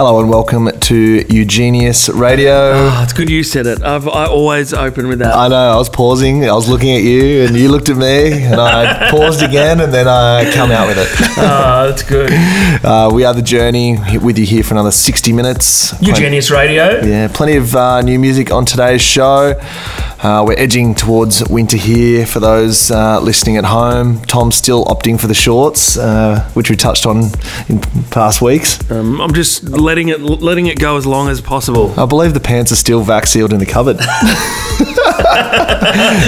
Hello and welcome to UGENIUS Radio. Oh, it's good you said it. I've, I always open with that. I know, I was pausing, I was looking at you, and you looked at me, and I paused again, and then I come out with it. Oh, that's good. Uh, we are The Journey with you here for another 60 minutes. UGENIUS Radio. Yeah, plenty of uh, new music on today's show. Uh, we're edging towards winter here for those uh, listening at home. Tom's still opting for the shorts, uh, which we touched on in past weeks. Um, I'm just letting it letting it go as long as possible. I believe the pants are still vac sealed in the cupboard.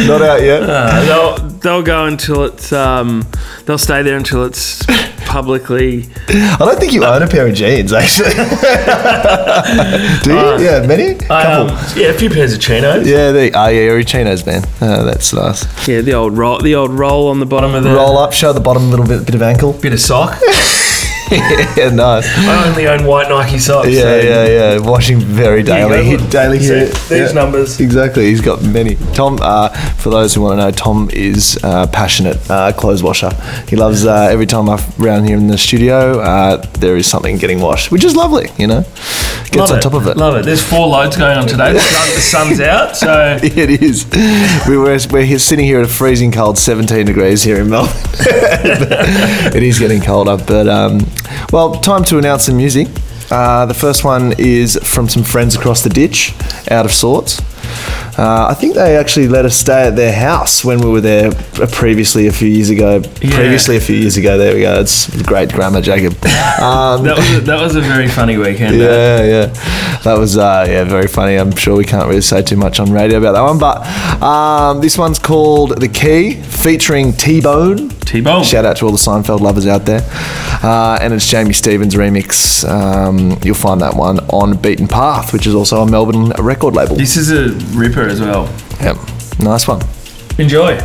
Not out yet. Uh, they'll they'll go until it's um, they'll stay there until it's publicly. I don't think you own a pair of jeans, actually. Do you? yeah, many? Um, yeah, a few pairs of chinos. yeah, they, oh, yeah, you're a chinos, man. Oh, that's nice. Yeah, the old roll, the old roll on the bottom of the Roll up, show the bottom a little bit, bit of ankle. bit of sock. yeah, nice. I only own white Nike socks. Yeah, so- yeah, yeah. Washing very daily. Daily here. these Yeah. numbers. Exactly. He's got many. Tom, uh, for those who want to know, Tom is uh, passionate uh, clothes washer. He loves uh, every time I'm around here in the studio, uh, there is something getting washed, which is lovely, you know? Gets Love on it. top of it. Love it. There's four loads going on today. The, sun, the sun's out, so It is. We were, we're here, sitting here at a freezing cold 17 degrees here in Melbourne. it is getting colder, but um, well, time to announce some music. Uh, the first one is from some friends across the ditch, out of sorts. Uh, I think they actually let us stay at their house when we were there previously a few years ago. Yeah. Previously a few years ago. There we go. It's great grammar, Jacob. Um, that was a, that was a very funny weekend. yeah, yeah. That was uh, yeah very funny. I'm sure we can't really say too much on radio about that one, but um, this one's called "The Key," featuring T Bone. T-Bone. Shout out to all the Seinfeld lovers out there, uh, and it's Jamie Stevens remix. Um, you'll find that one on Beat & Path, which is also a Melbourne record label. This is a ripper as well. Yep, nice one. Enjoy.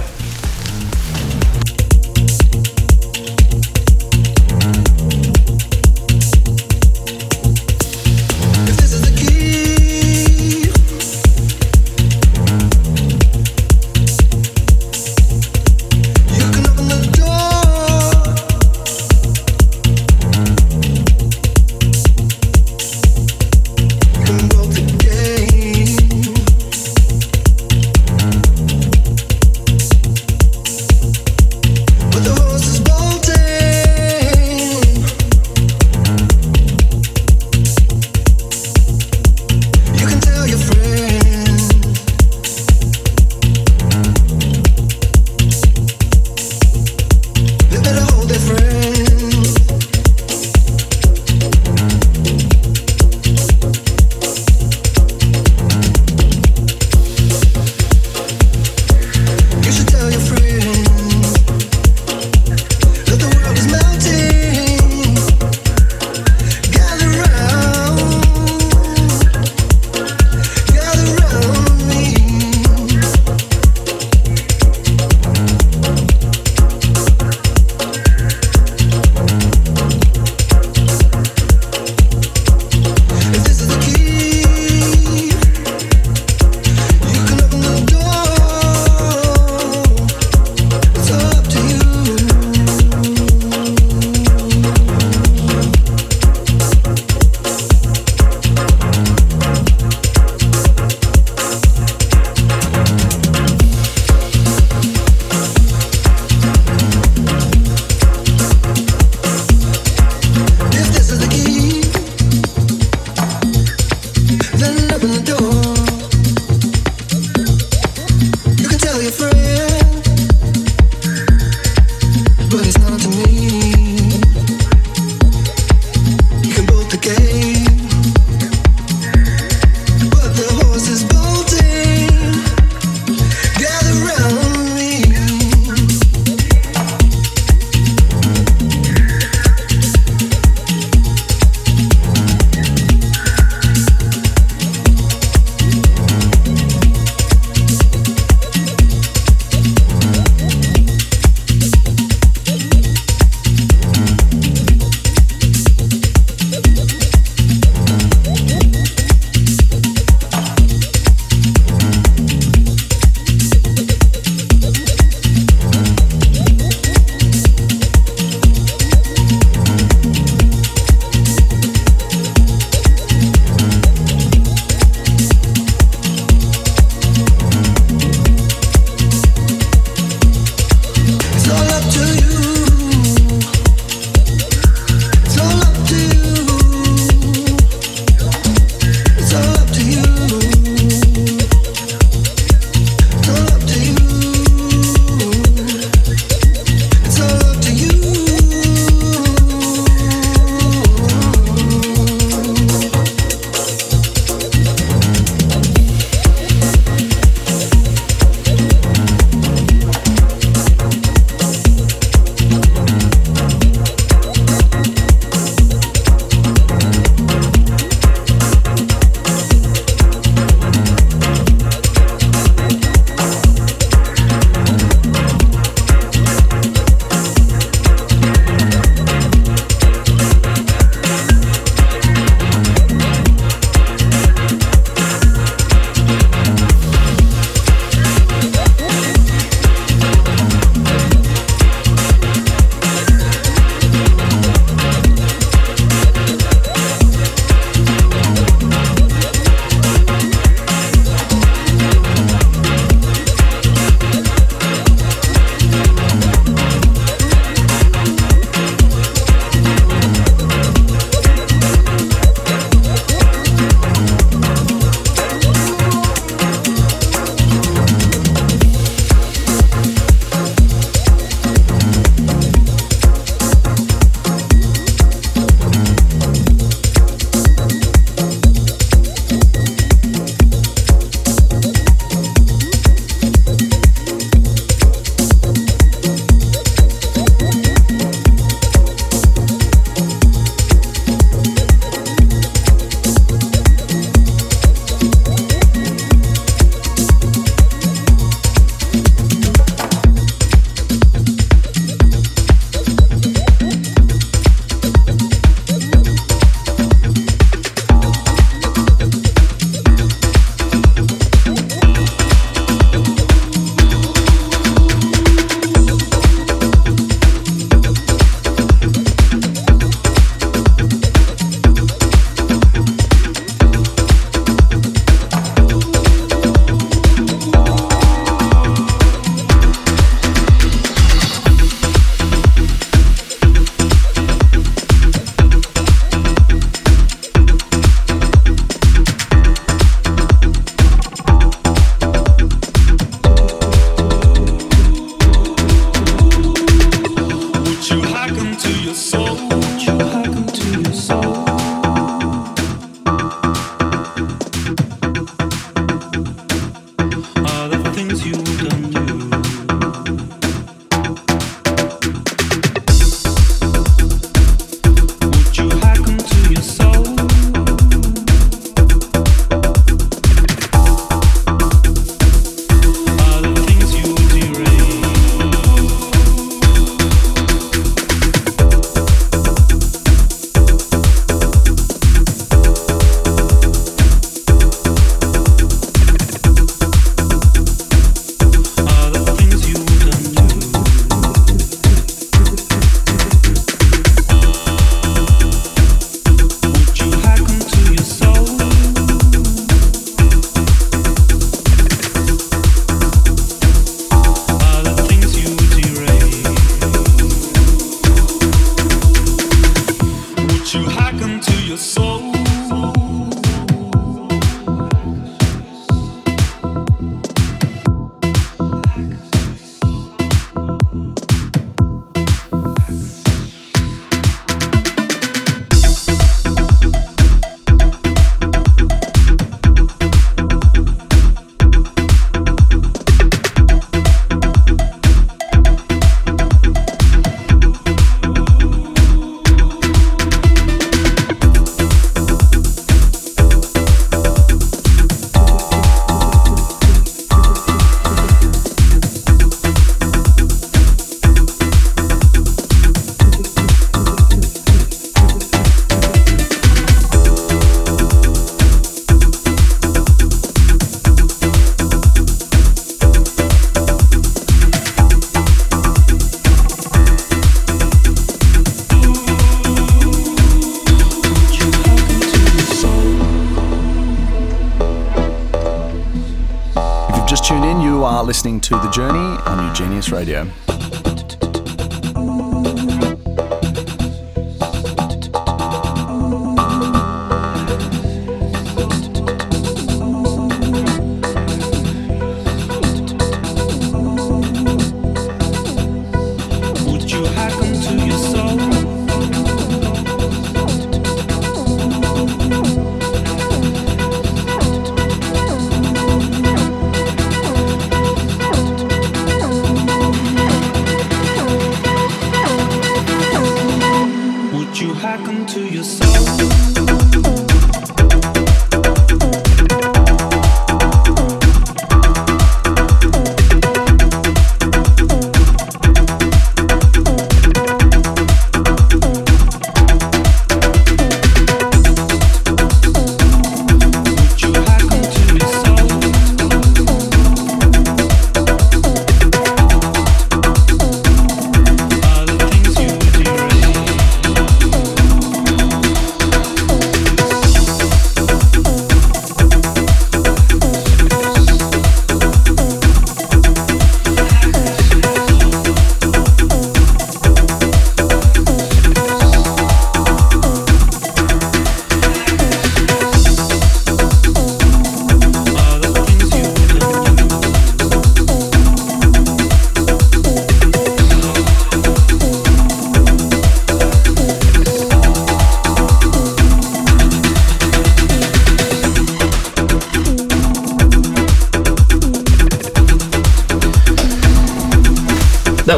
Radio.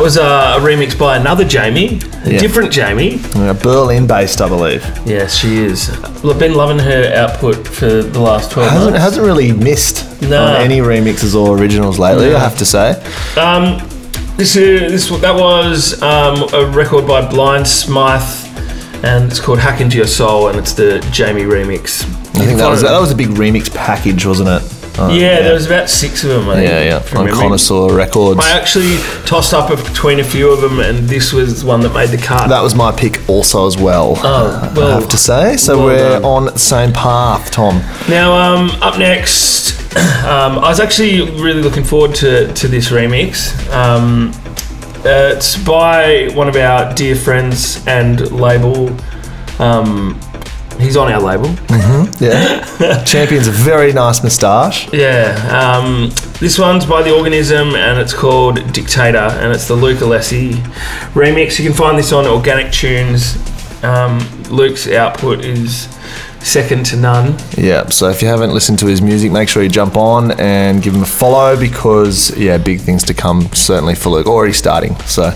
Was a remix by another Jamie, a Yeah. different Jamie. Berlin based, I believe. Yes, she is. Been loving her output for the last 12 Hasn't, months. hasn't really missed No. on any remixes or originals lately. I have to say. Um, this is this that was um, a record by Blindsmyth, and it's called "Hack Into Your Soul," and it's the Jamie remix. I think that was, that was a big remix package, wasn't it? Uh, yeah, there was about six of them. I think, Yeah, yeah. from On memory. Connaisseur Records. I actually tossed up between a few of them, and this was one that made the cut. That was my pick also as well. Oh, well- I have to say. So well we're done. on the same path, Tom. Now, um, up next, um, I was actually really looking forward to, to this remix. Um, uh, it's by one of our dear friends and label. Um, he's on our label. Yeah. Champion's a very nice moustache. Yeah. Um, this one's by The Organism and it's called Dictator and it's the Luke Alessi remix. You can find this on Organic Tunes. Um, Luke's output is second to none. Yeah. So if you haven't listened to his music, make sure you jump on and give him a follow because, yeah, big things to come certainly for Luke. Already starting. So.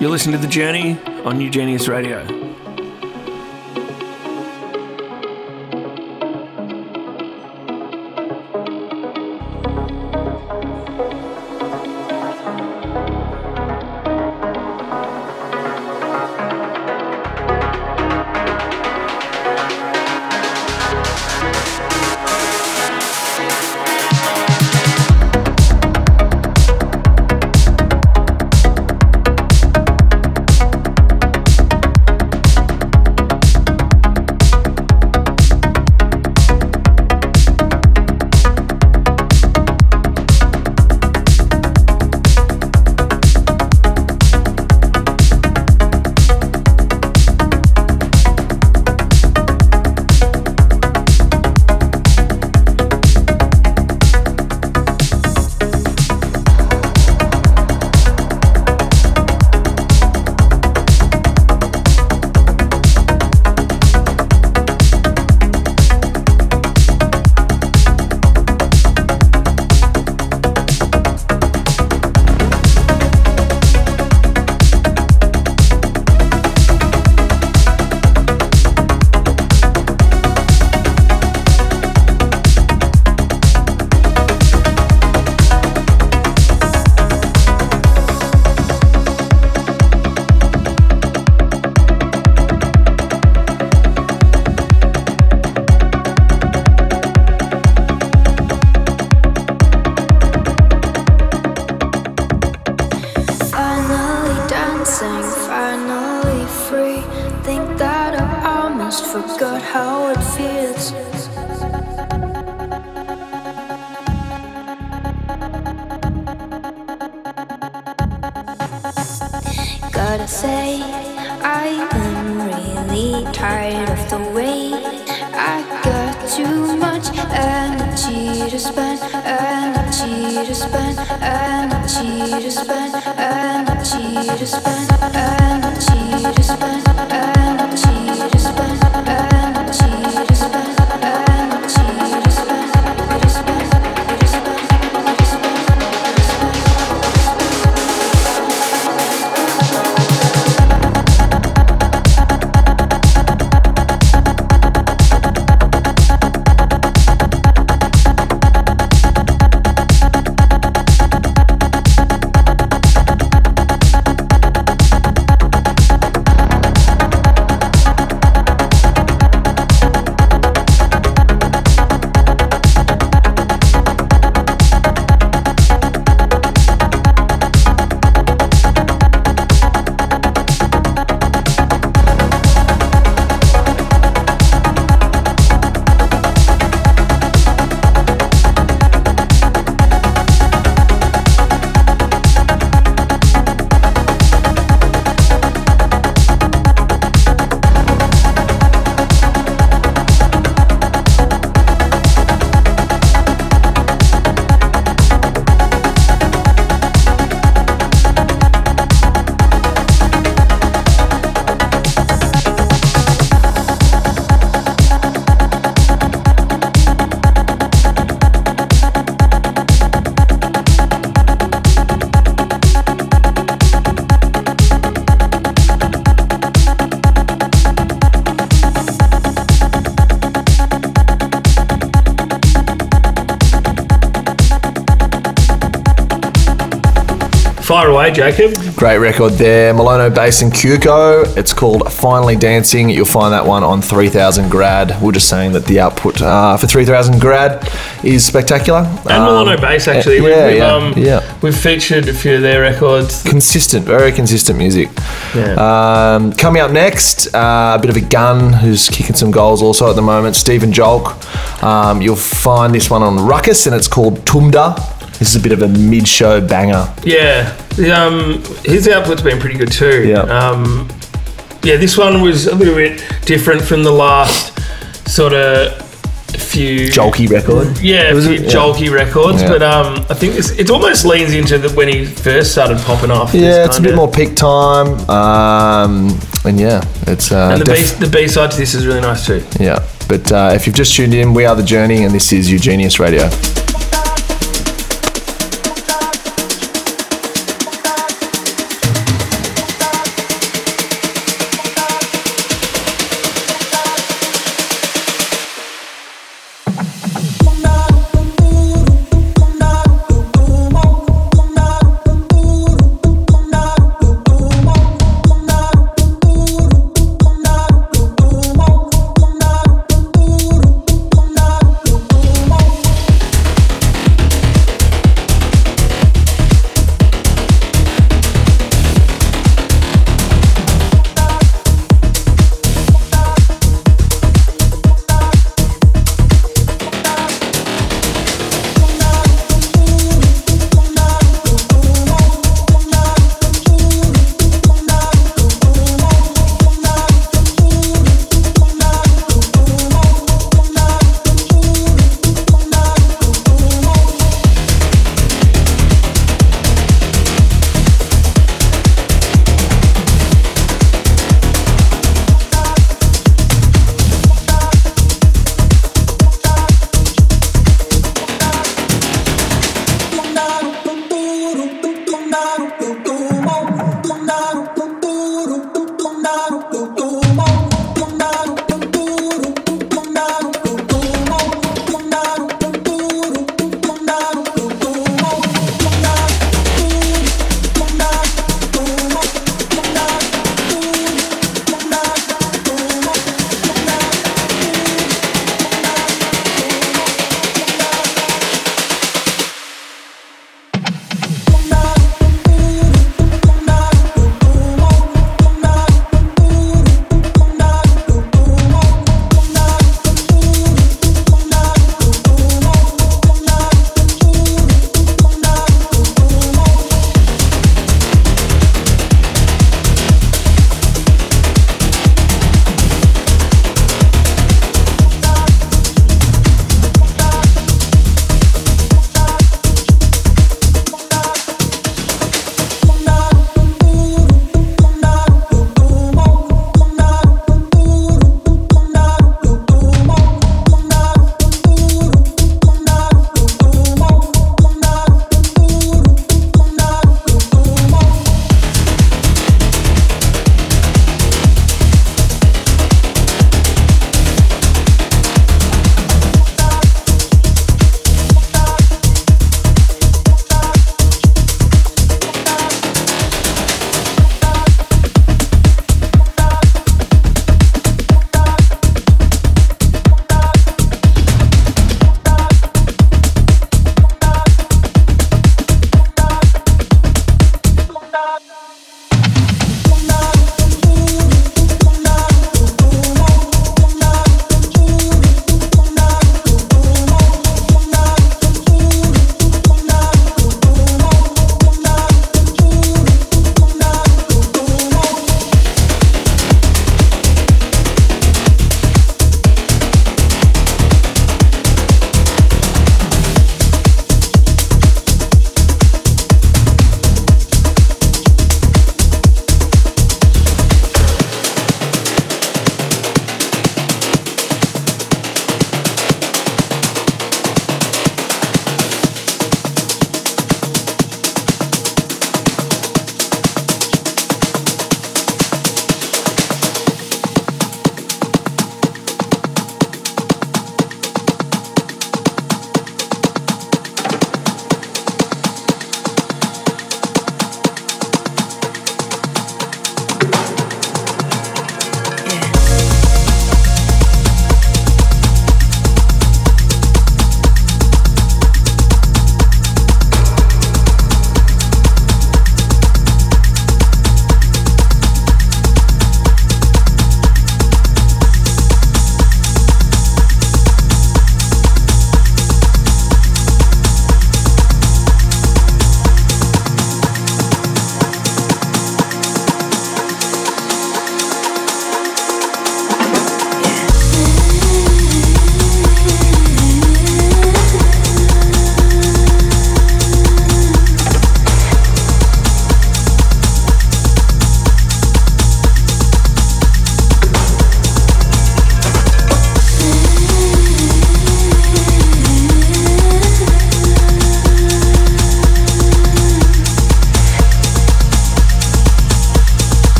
You're listening to The Journey on UGENIUS Radio. Gotta say, I am really tired of the way I got too much energy to spend, energy to spend, energy to spend, energy to spend, energy to spend, energy away, Jacob. Great record there. Mollono.Bass and KUOKO. It's called Finally Dancing. You'll find that one on 3000 Grad. We're just saying that the output uh, for 3000 Grad is spectacular. And Um, Mollono.Bass, actually. Yeah, we've, yeah, um, yeah. we've featured a few of their records. Consistent, very consistent music. Yeah. Um, coming up next, uh, a bit of a gun who's kicking some goals also at the moment, Steven Jolk. Um, you'll find this one on RUKUS and it's called Tumda. This is a bit of a mid show banger. Yeah, um, his output's been pretty good too. Yeah. Um, yeah, this one was a little bit different from the last sort of few Jolky record. Yeah, It was few a- yeah. jolky records, Yeah. but um, I think it's, it almost leans into the, when he first started popping off. Yeah, it's a bit more peak time. Um, and yeah, it's. Uh, And the def- B the B side to this is really nice too. Yeah, but uh, if you've just tuned in, we are The Journey and this is UGENIUS Radio.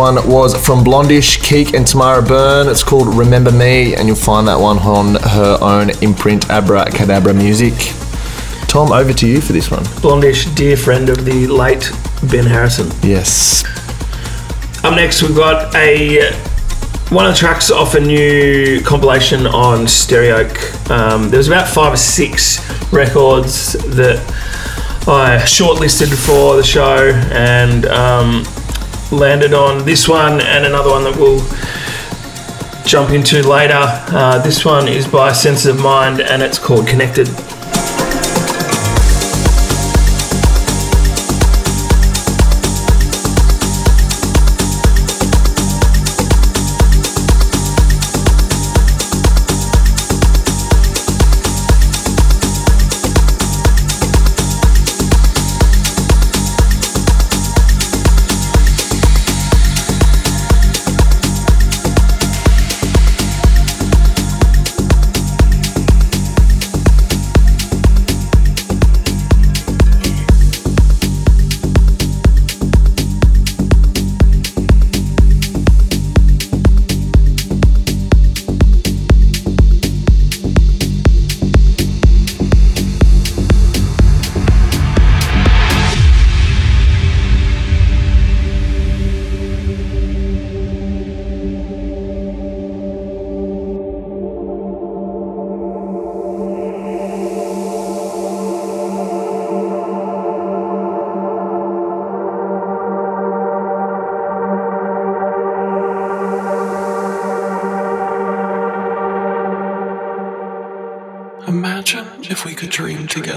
One was from BLOND:ISH, Keek, and Tamara Byrne. It's called Remember Me, and you'll find that one on her own imprint, Abracadabra Music. Tom, over to you for this one. BLOND:ISH, dear friend of the late Ben Harrison. Yes. Up next, we've got a one of the tracks off a new compilation on Steyoyoke. Um, there was about five or six records that I shortlisted for the show and um, landed on this one and another one that we'll jump into later. Uh, this one is by Senses Of Mind and it's called Connected. Connected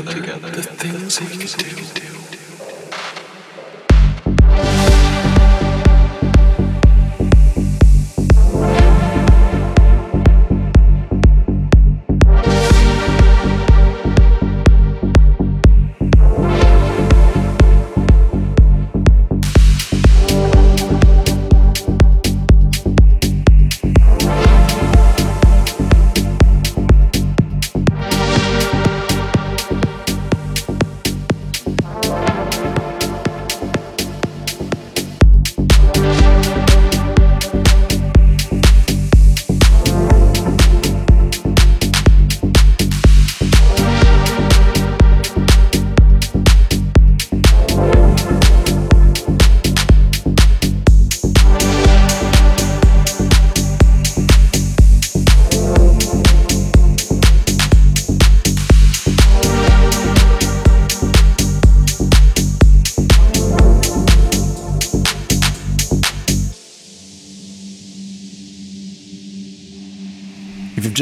together the things we could do.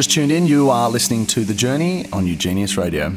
Just tuned in, you are listening to The Journey on UGENIUS Radio.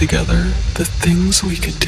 Together the things we could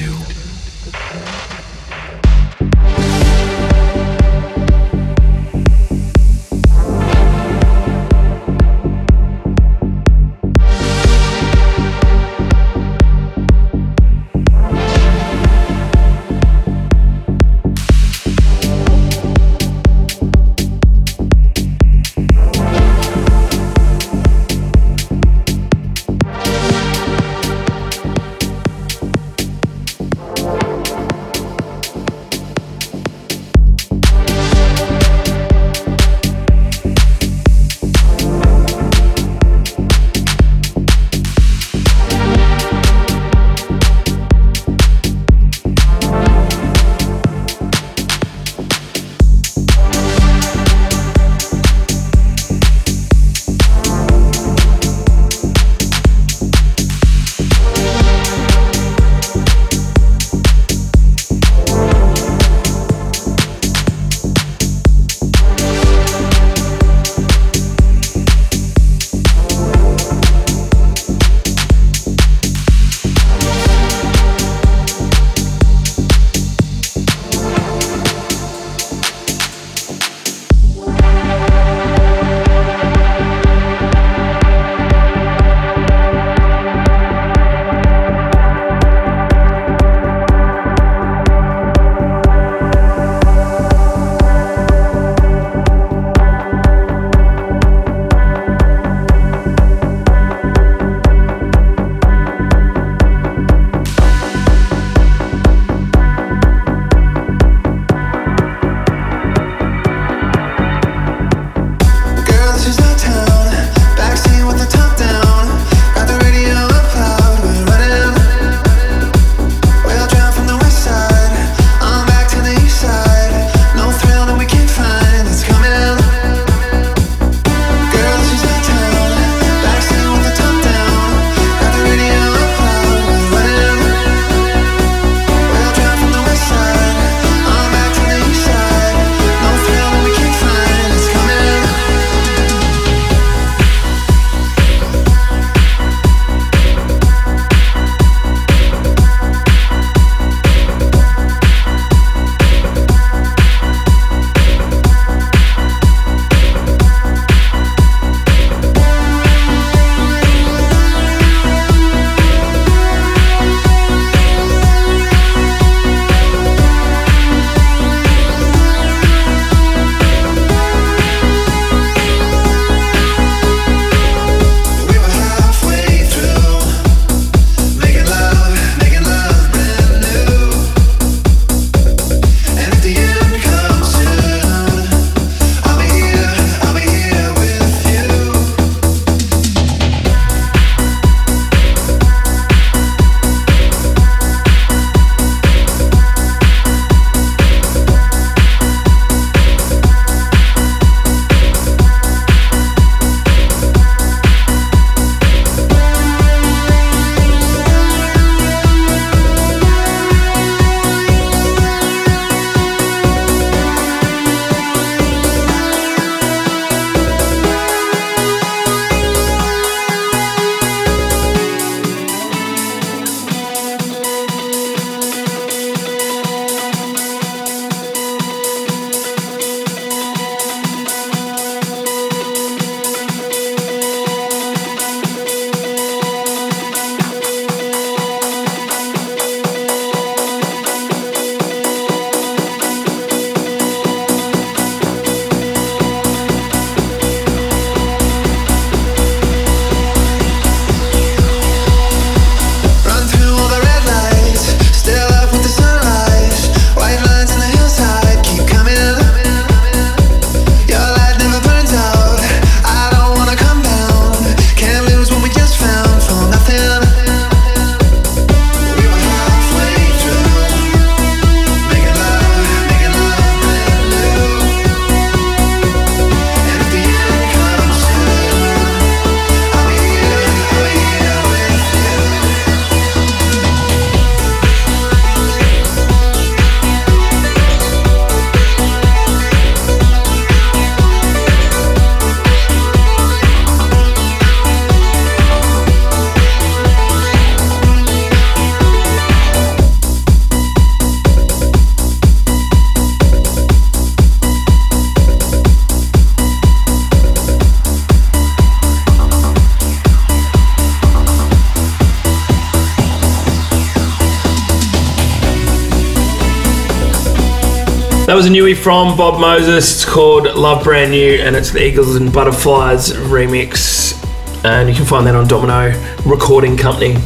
was a newie from Bob Moses. It's called Love Brand New, and it's the Eagles and Butterflies remix. And you can find that on Domino Recording Company.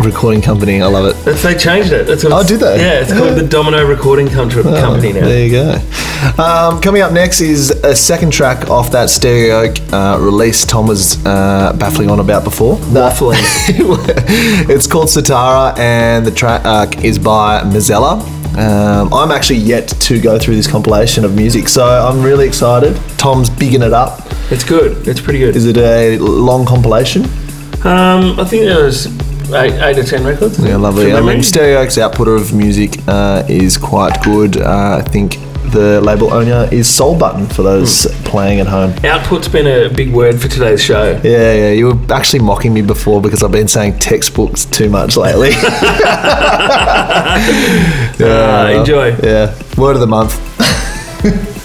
Recording company. I love it. That's, they changed it. That's what Oh, did they? Yeah, it's called the Domino Recording Com- Company now. There you go. Um, coming up next is a second track off that Stereo uh, release Tom was uh, baffling on about before. Waffling. it's called Sitara, and the track uh, is by Masella. Um, I'm actually yet to go through this compilation of music, so I'm really excited. Tom's bigging it up. It's good. It's pretty good. Is it a long compilation? Um, I think was eight, eight or ten records. Yeah, lovely. I mean, Steyoyoke's output of music uh, is quite good. Uh, I think the label owner is Soul Button for those playing at home. Output's been a big word for today's show. Yeah, yeah. You were actually mocking me before because I've been saying textbooks too much lately. yeah, Uh, enjoy. yeah. Word of the month.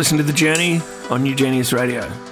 Listening to The Journey on UGENIUS Radio.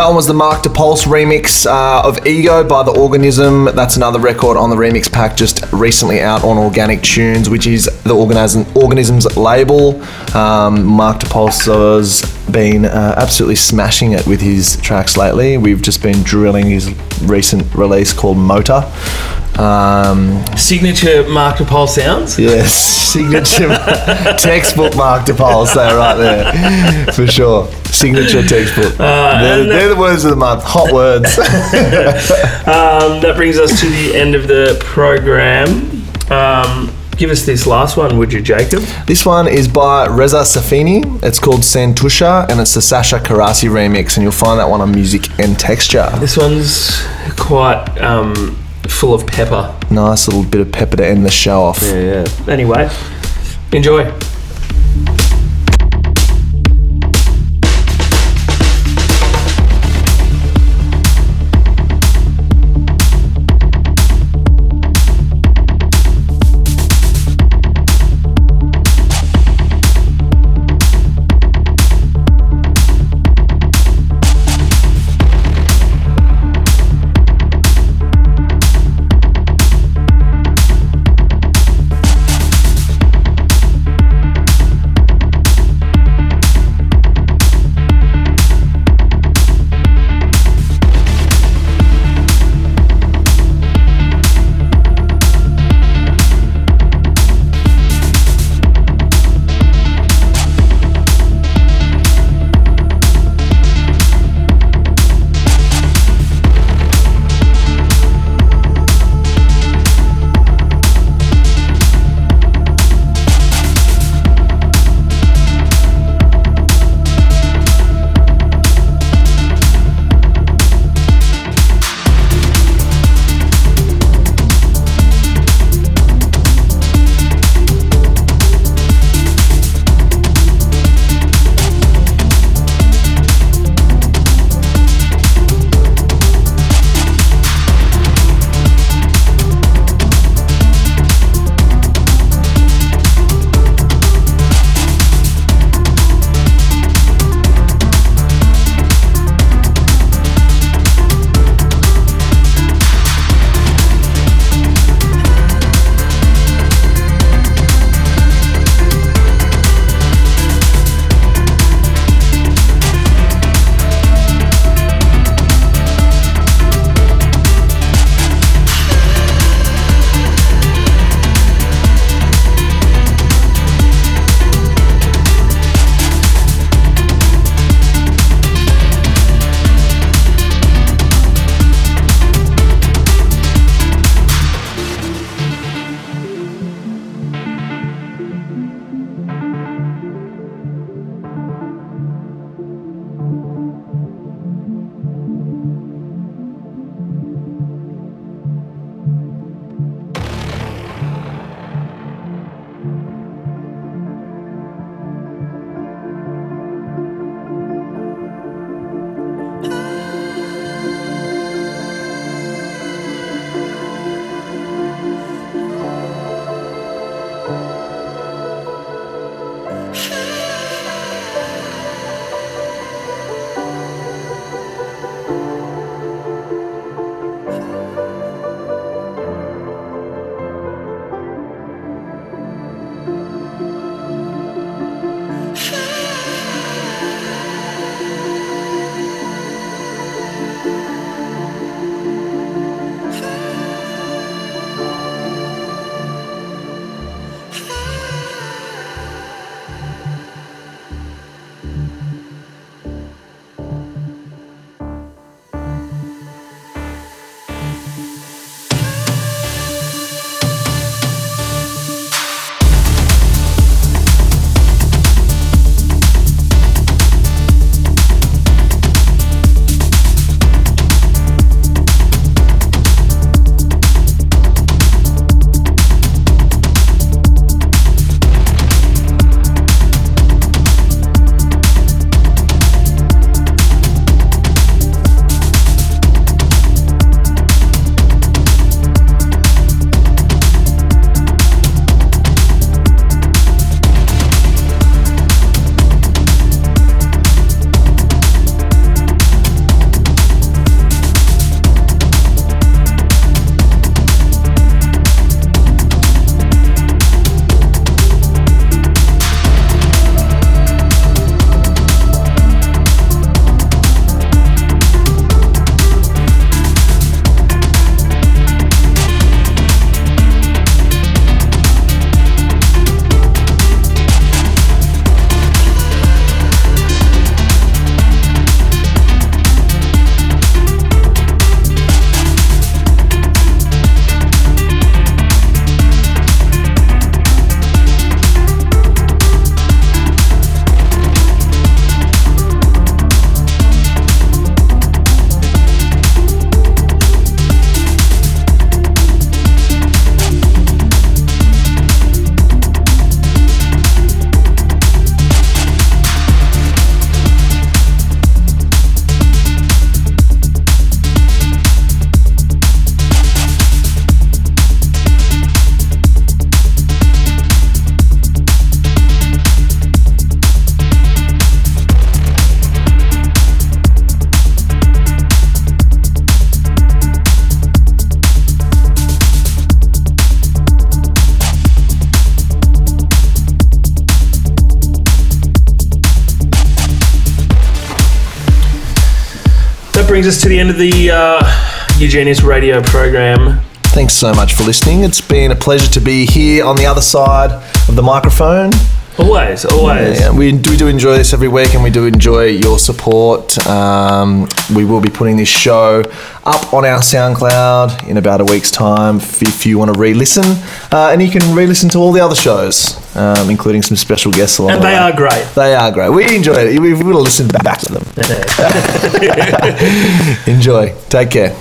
That one was the Marc DePulse remix uh, of Ego by The Organism. That's another record on the remix pack just recently out on Organic Tunes, which is the Organism, Organism's label. Um, Marc DePulse has been uh, absolutely smashing it with his tracks lately. We've just been drilling his recent release called Motor. Um, Signature Marc DePulse sounds. Yes, signature textbook Marc DePulse, there right there, for sure. Signature textbook. they're, and they're the words of the month. Hot words. Um, that brings us to the end of the program. Um, give us this last one, would you, Jacob? this one is by Reza Safinia. It's called Santosha, and it's the Sasha Carassi remix, and you'll find that one on Music and Texture. This one's quite um, full of pepper. Nice little bit of pepper to end the show off. Yeah. Anyway, enjoy. Brings us to the end of the uh, UGENIUS radio program. Thanks so much for listening. It's been a pleasure to be here on the other side of the microphone. Always, always. Yeah, we, we do enjoy this every week and we do enjoy your support. Um, we will be putting this show up on our SoundCloud in about a week's time if, you want to re listen. Uh, and you can re listen to all the other shows, um, including some special guests along And the they way. are great. They are great. We enjoy it. We will listen back to them. Enjoy. Take care.